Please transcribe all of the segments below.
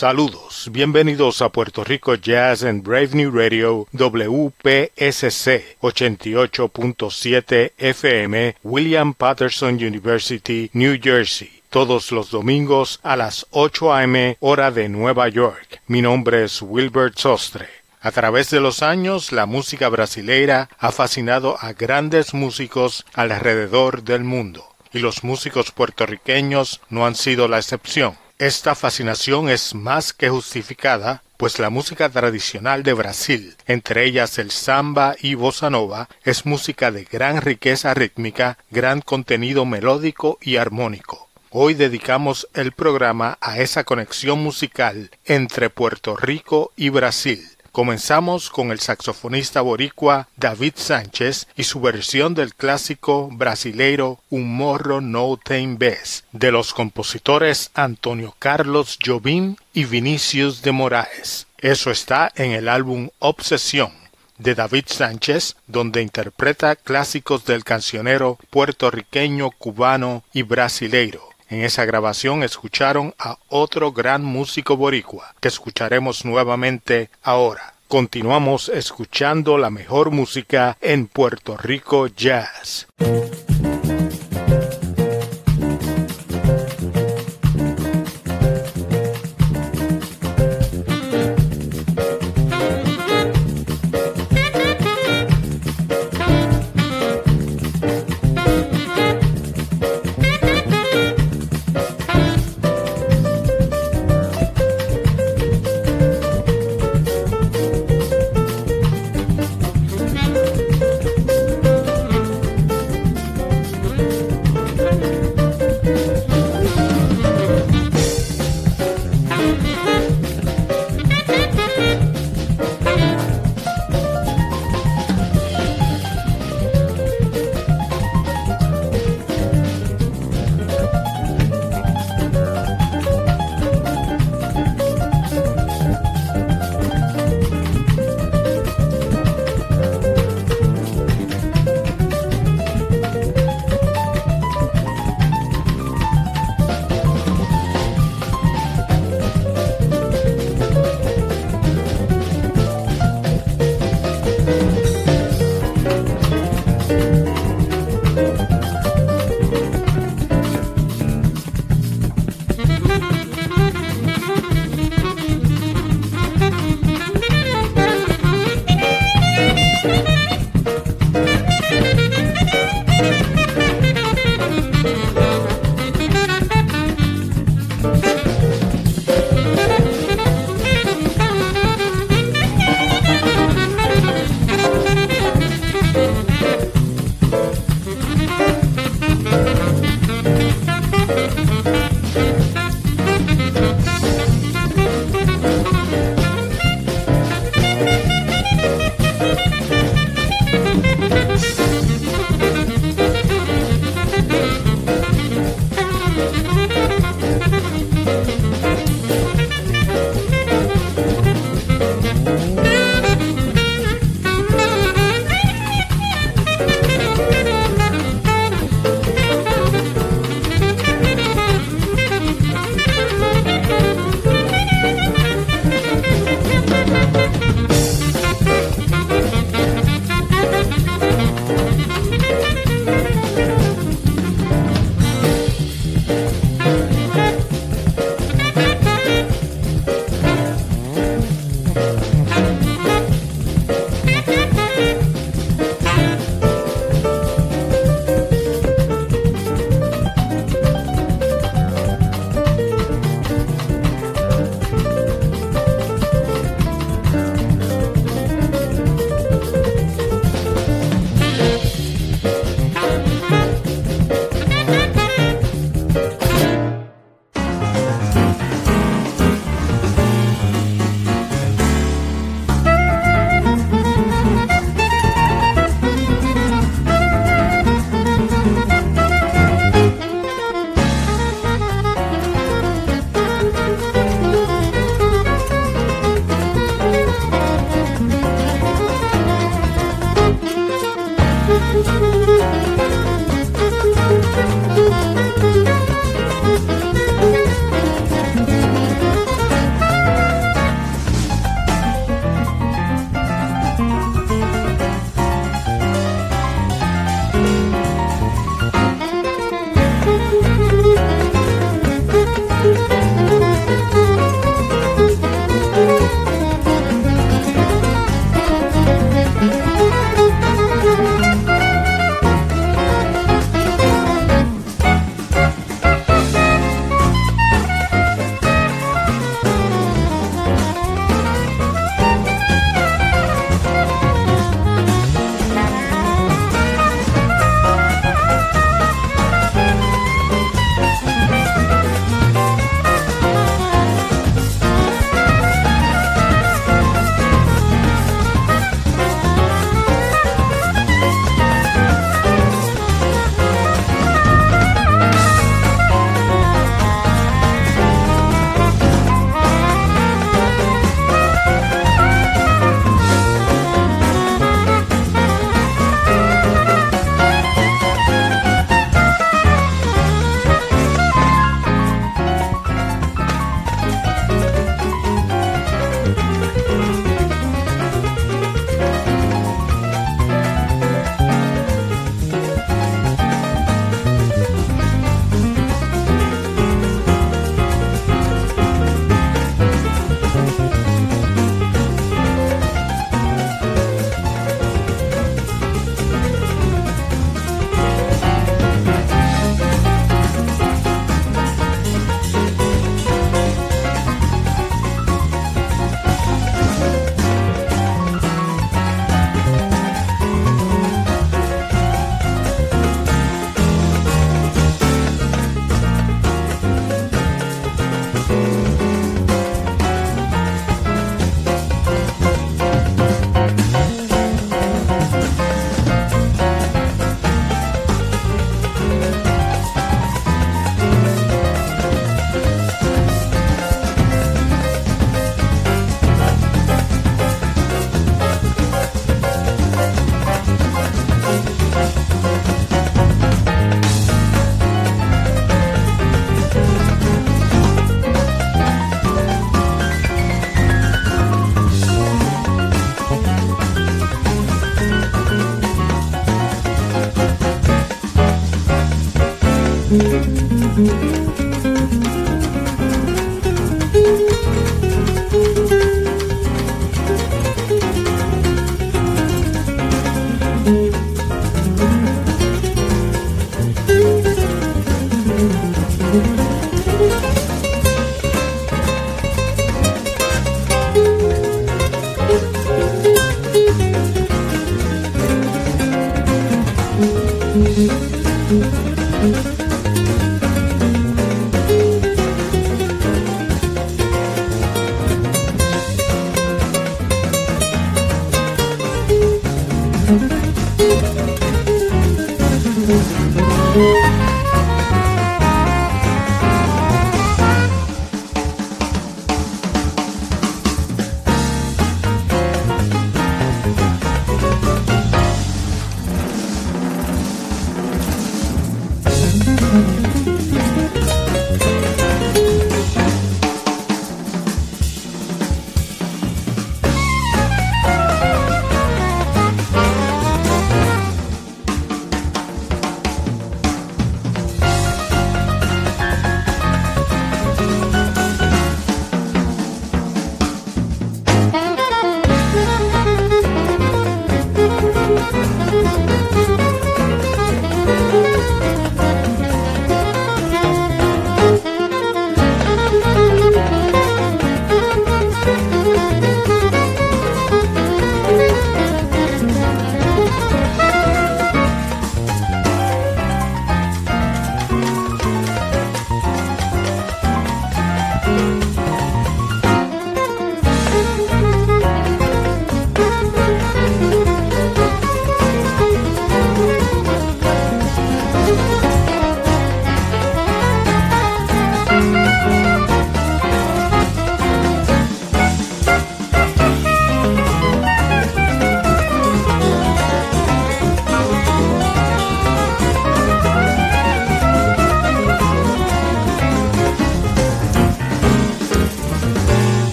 Saludos, bienvenidos a Puerto Rico Jazz en Brave New Radio WPSC 88.7 FM William Patterson University, New Jersey. Todos los domingos a las 8 a.m. hora de Nueva York. Mi nombre es Wilbert Sostre. A través de los años, la música brasileira ha fascinado a grandes músicos alrededor del mundo, y los músicos puertorriqueños no han sido la excepción. Esta fascinación es más que justificada, pues la música tradicional de Brasil, entre ellas el samba y bossa nova, es música de gran riqueza rítmica, gran contenido melódico y armónico. Hoy dedicamos el programa a esa conexión musical entre Puerto Rico y Brasil, Comenzamos con el saxofonista boricua David Sánchez y su versión del clásico brasileiro Un morro no tem vez, de los compositores Antonio Carlos Jobim y Vinicius de Moraes. Eso está en el álbum Obsesión de David Sánchez, donde interpreta clásicos del cancionero puertorriqueño, cubano y brasileiro. En esa grabación escucharon a otro gran músico boricua, que escucharemos nuevamente ahora. Continuamos escuchando la mejor música en Puerto Rico Jazz.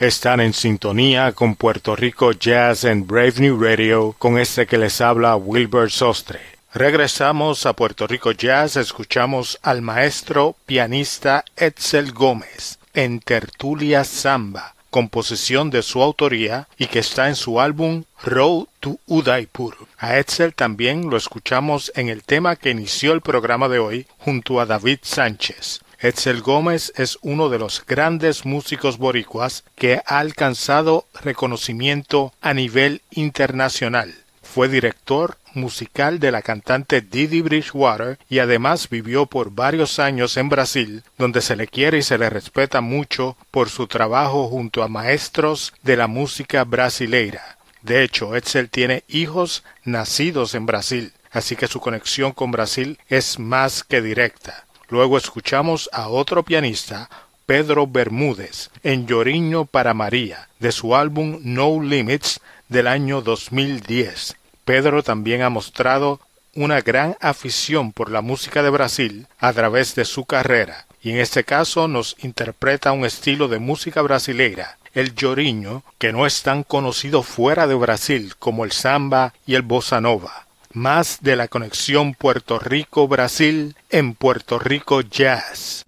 Están en sintonía con Puerto Rico Jazz and Brave New Radio con este que les habla Wilbur Sostre. Regresamos a Puerto Rico Jazz, escuchamos al maestro pianista Edsel Gómez en Tertulia Samba, composición de su autoría y que está en su álbum Road to Udaipur. A Edsel también lo escuchamos en el tema que inició el programa de hoy junto a David Sánchez. Gómez es uno de los grandes músicos boricuas que ha alcanzado reconocimiento a nivel internacional. Fue director musical de la cantante Didi Bridgewater y además vivió por varios años en Brasil, donde se le quiere y se le respeta mucho por su trabajo junto a maestros de la música brasileira. De hecho, Edsel tiene hijos nacidos en Brasil, así que su conexión con Brasil es más que directa. Luego escuchamos a otro pianista, Pedro Bermúdez, en Lloriño para María, de su álbum No Limits del año 2010. Pedro también ha mostrado una gran afición por la música de Brasil a través de su carrera, y en este caso nos interpreta un estilo de música brasileira, el lloriño, que no es tan conocido fuera de Brasil como el samba y el bossa nova más de la conexión Puerto Rico-Brasil en Puerto Rico Jazz.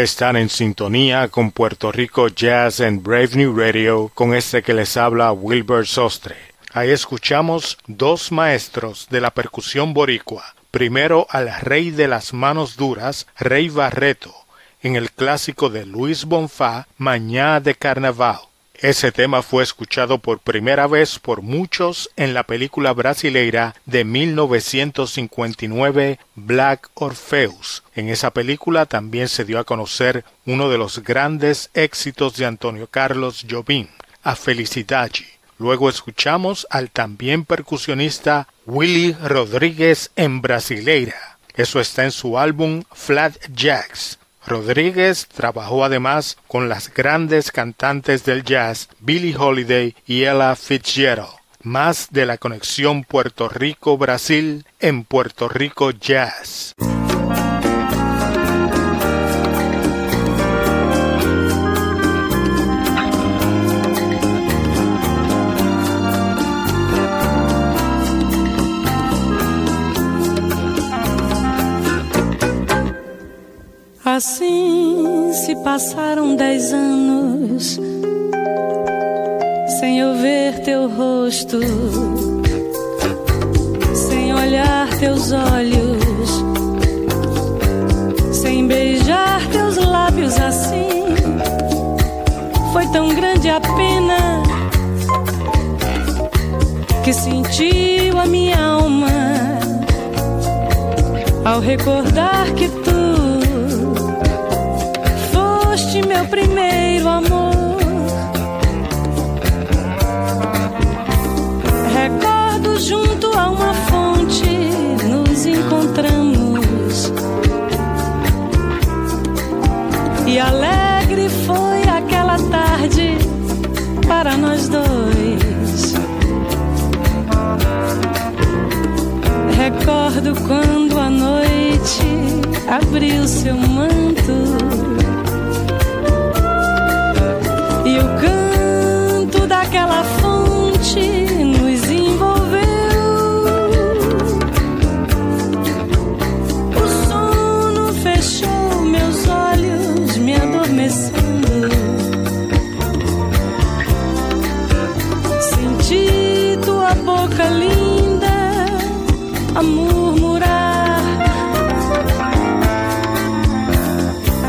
Están en sintonía con Puerto Rico Jazz and Brave New Radio con este que les habla Wilbur Sostre. Ahí escuchamos dos maestros de la percusión boricua. Primero al rey de las manos duras, Rey Barreto, en el clásico de Luis Bonfá, Mañá de Carnaval. Ese tema fue escuchado por primera vez por muchos en la película brasileira de 1959 Black Orpheus. En esa película también se dio a conocer uno de los grandes éxitos de Antonio Carlos Jobim, A Felicidade. Luego escuchamos al también percusionista Willy Rodríguez en Brasileira. Eso está en su álbum Flat Jacks. Rodríguez trabajó además con las grandes cantantes del jazz Billie Holiday y Ella Fitzgerald. Más de la conexión Puerto Rico-Brasil en Puerto Rico Jazz. Assim se passaram dez anos sem eu ver teu rosto, sem olhar teus olhos, sem beijar teus lábios assim. Foi tão grande a pena que sentiu a minha alma ao recordar que tu meu primeiro amor. Recordo junto a uma fonte nos encontramos. E alegre foi aquela tarde para nós dois. Recordo quando a noite abriu seu manto Aquela fonte nos envolveu. O sono fechou meus olhos, me adormecendo. Senti tua boca linda, amor.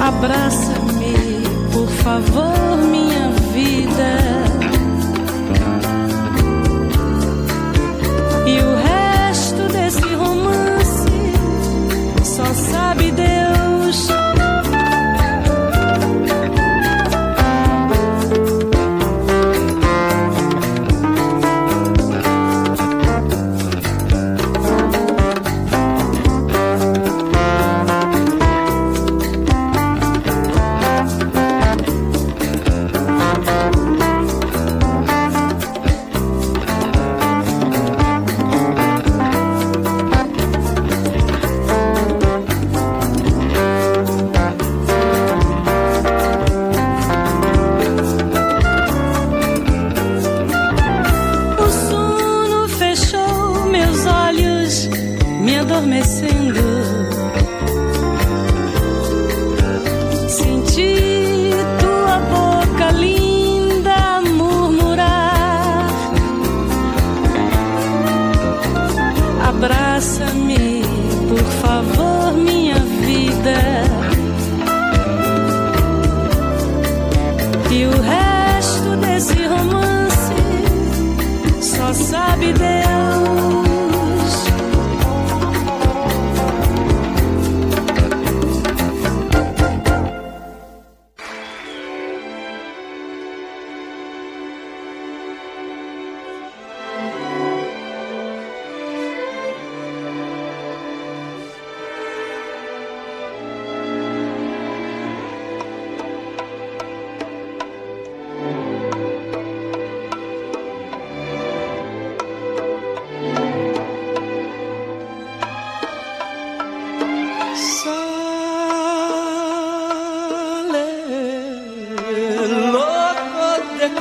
abraça-me, por favor.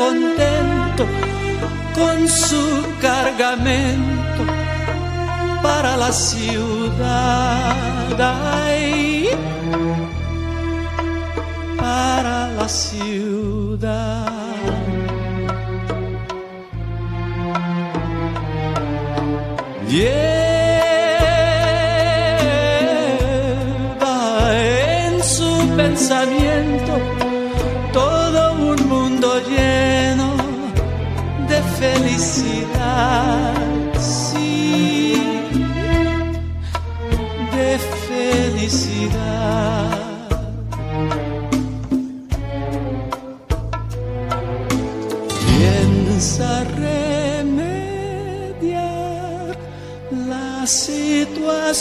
contento con su cargamento para la ciudad. Ay, para la ciudad. Lleva en su pensamiento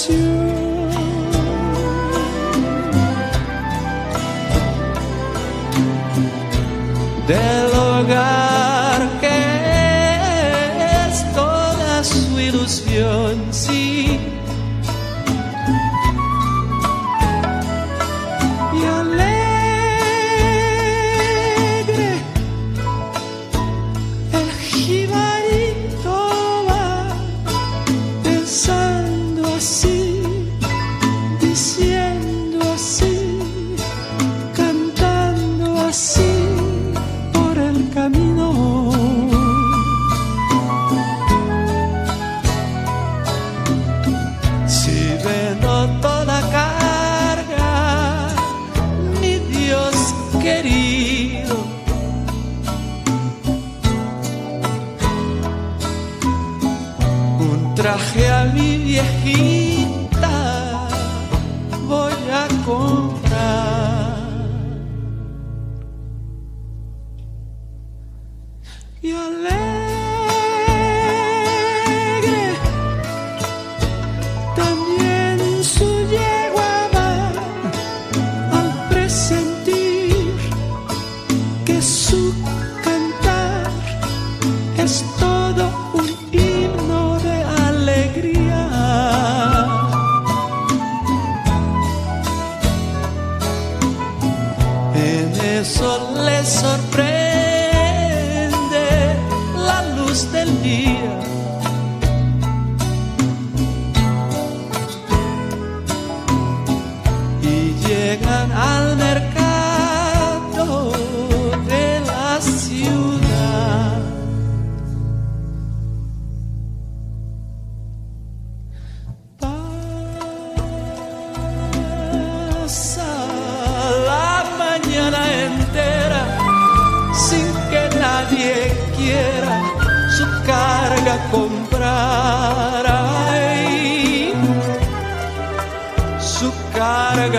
you.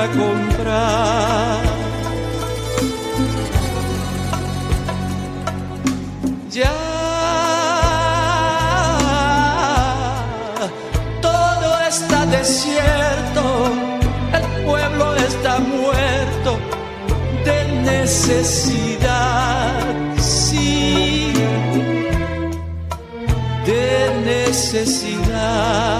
Comprar. Ya todo está desierto, el pueblo está muerto de necesidad, sí, de necesidad.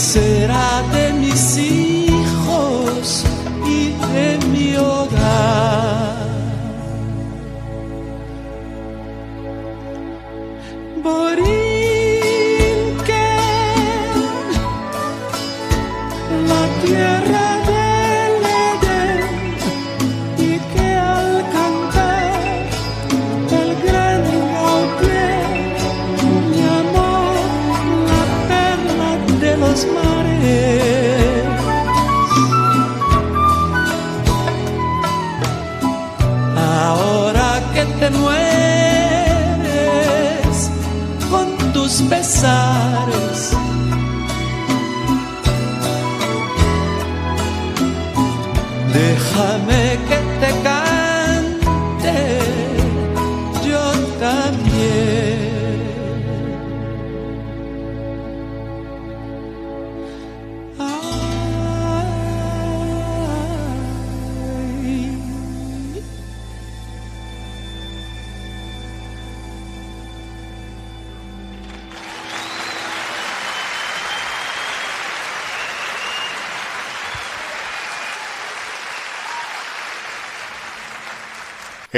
Εσερά δεν μισήχος ή δεν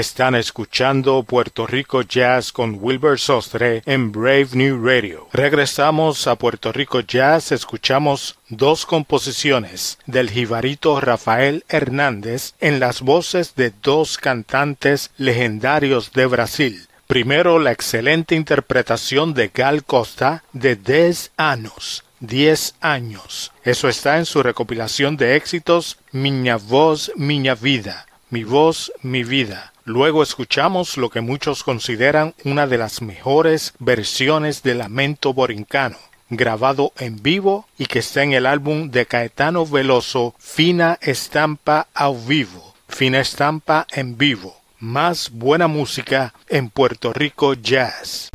Están escuchando Puerto Rico Jazz con Wilbur Sostre en Brave New Radio. Regresamos a Puerto Rico Jazz, escuchamos dos composiciones del jibarito Rafael Hernández en las voces de dos cantantes legendarios de Brasil. Primero la excelente interpretación de Gal Costa de Des Anos, Diez años. Eso está en su recopilación de éxitos Miña Voz, Miña Vida, Mi Voz, Mi Vida. Luego escuchamos lo que muchos consideran una de las mejores versiones de Lamento Borincano, grabado en vivo y que está en el álbum de Caetano Veloso Fina Estampa au Vivo, Fina Estampa en Vivo. Más buena música en Puerto Rico Jazz.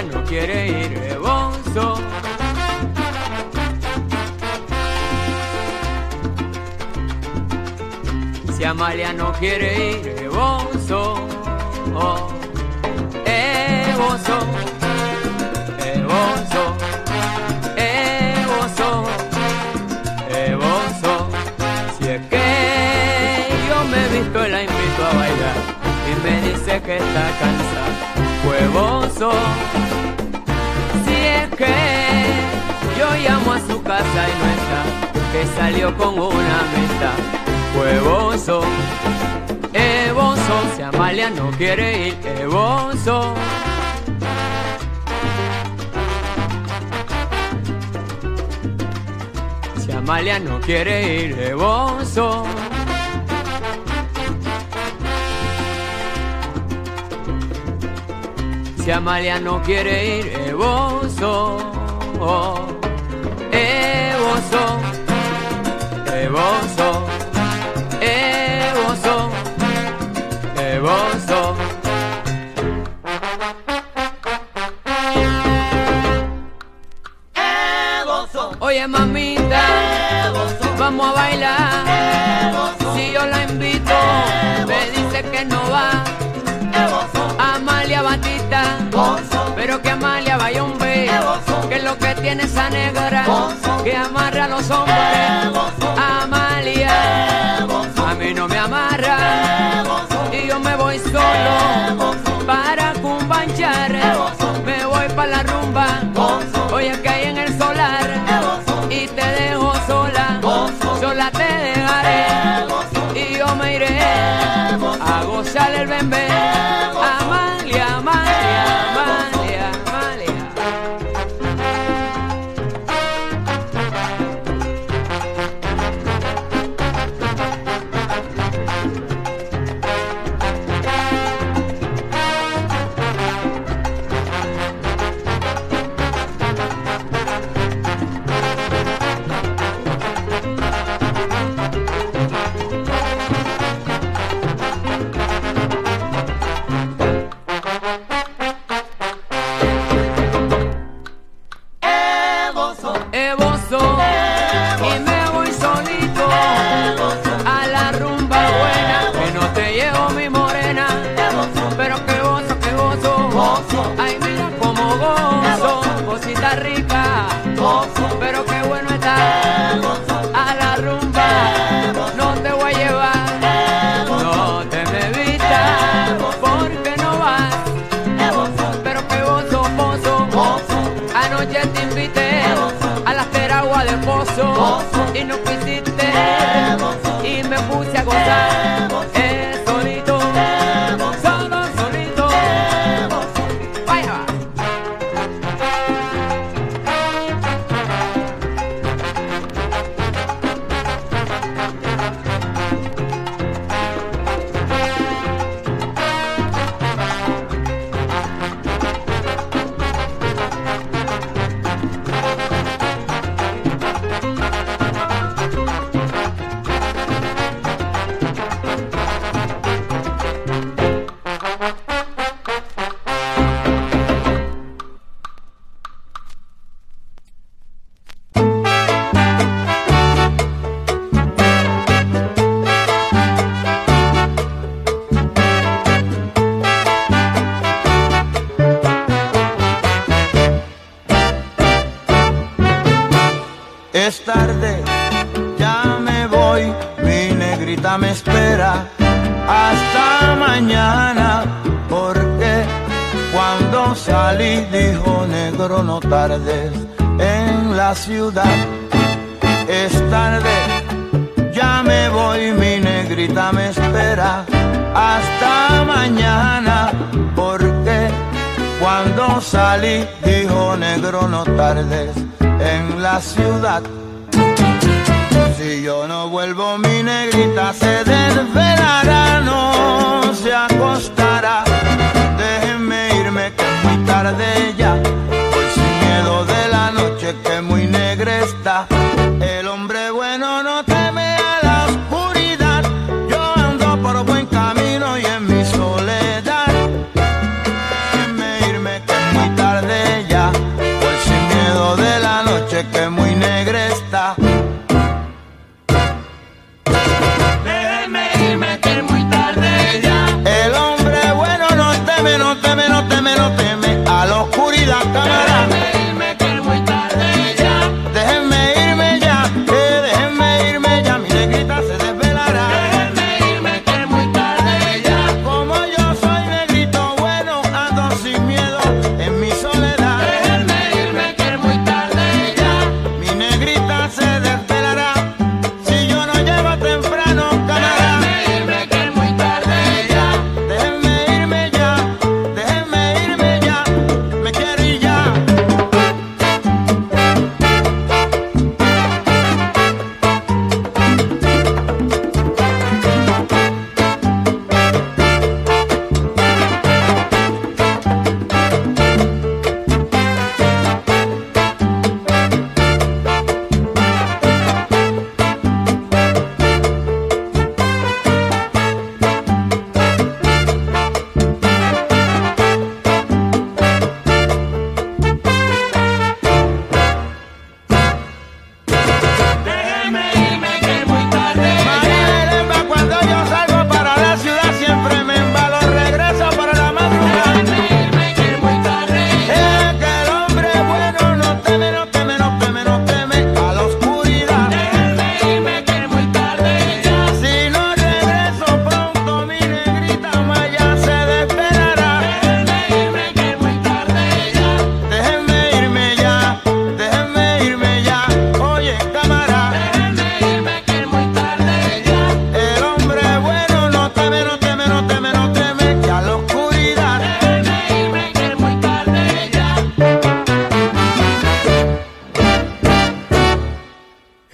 Si no quiere ir, bozo. Si Amalia no quiere ir, bozo. Oh, eh, bozo. Eh, bozo. la invito a bailar y me dice que está cansada, huevoso. Si yo llamo a su casa y no está, que salió con una amistad, huevoso. bozo, si Amalia no quiere ir, bozo. Si Amalia no quiere ir, bozo. Si Amalia no quiere ir, eboso, eboso, eboso, eboso, eboso. Oye mamita, vamos a bailar. Si yo la invito, me dice que no va. Amalia Batista, pero que Amalia vaya un be, que lo que tiene esa negra, que amarra a los hombres. Amalia, a mí no me amarra, y yo me voy solo para cumbanchar, me voy para la rumba, oye que hay en el solar, y te dejo sola, sola te dejaré,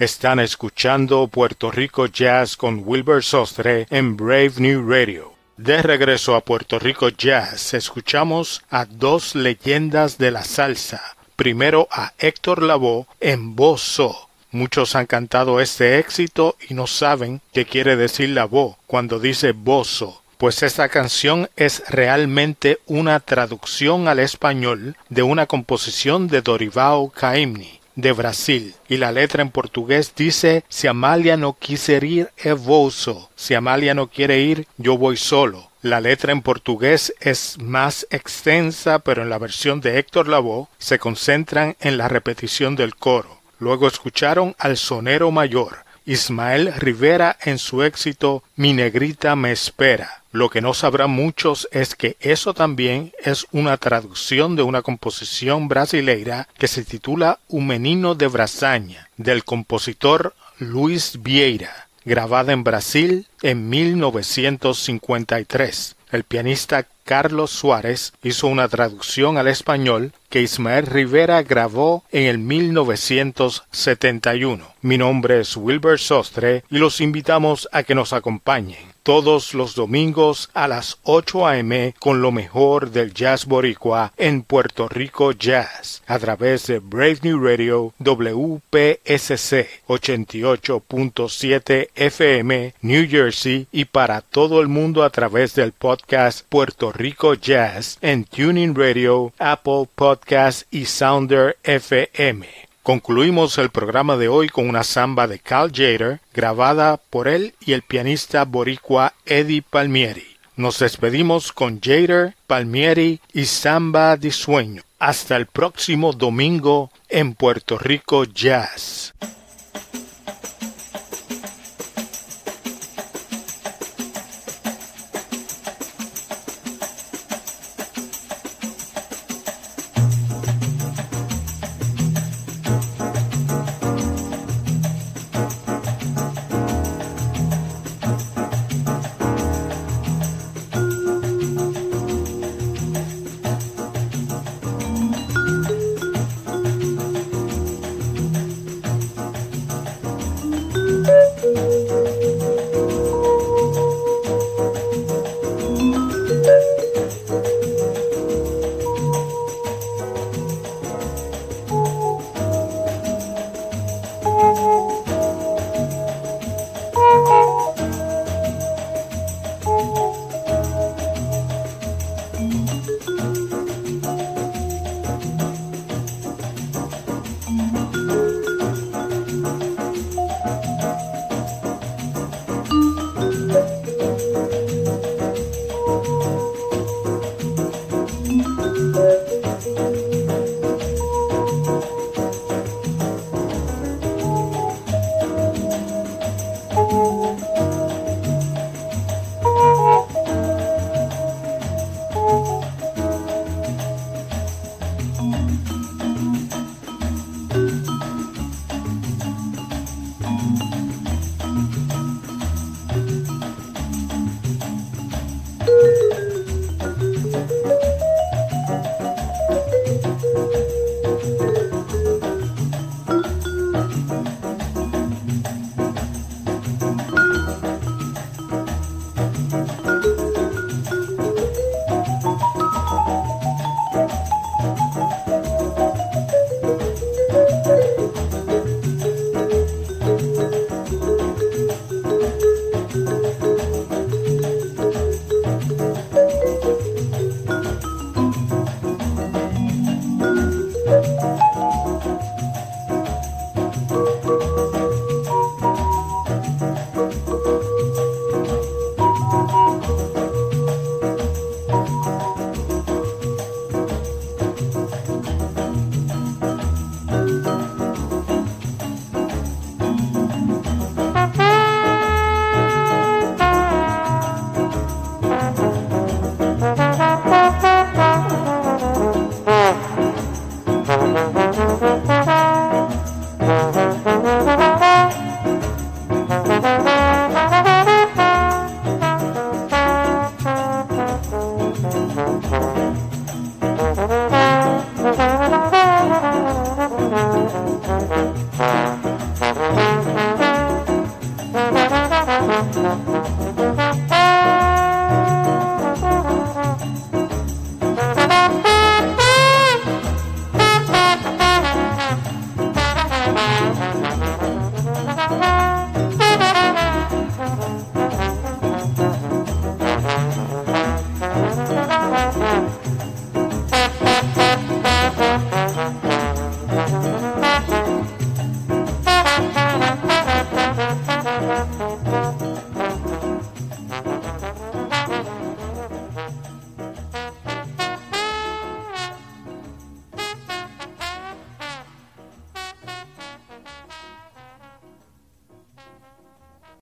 Están escuchando Puerto Rico Jazz con Wilbur Sostre en Brave New Radio. De regreso a Puerto Rico Jazz, escuchamos a dos leyendas de la salsa. Primero a Héctor Lavoe en Bozo. Muchos han cantado este éxito y no saben qué quiere decir Lavoe cuando dice bozo pues esta canción es realmente una traducción al español de una composición de Dorival Caymmi de Brasil y la letra en portugués dice si Amalia no quiser ir é voso si Amalia no quiere ir yo voy solo. La letra en portugués es más extensa pero en la versión de Héctor Lavoe se concentran en la repetición del coro. Luego escucharon al sonero mayor Ismael Rivera en su éxito Mi negrita me espera. Lo que no sabrán muchos es que eso también es una traducción de una composición brasileira que se titula Un menino de Brasaña, del compositor Luis Vieira, grabada en Brasil en 1953. El pianista Carlos Suárez hizo una traducción al español que Ismael Rivera grabó en el 1971. Mi nombre es Wilbur Sostre y los invitamos a que nos acompañen todos los domingos a las 8 a.m. con lo mejor del jazz boricua en Puerto Rico Jazz a través de Brave New Radio WPSC 88.7 FM New Jersey y para todo el mundo a través del podcast Puerto Rico Jazz en Tuning Radio, Apple Podcast y Sounder FM. Concluimos el programa de hoy con una samba de Cal Jader, grabada por él y el pianista boricua Eddie Palmieri. Nos despedimos con Jader, Palmieri y Samba de Sueño. Hasta el próximo domingo en Puerto Rico Jazz.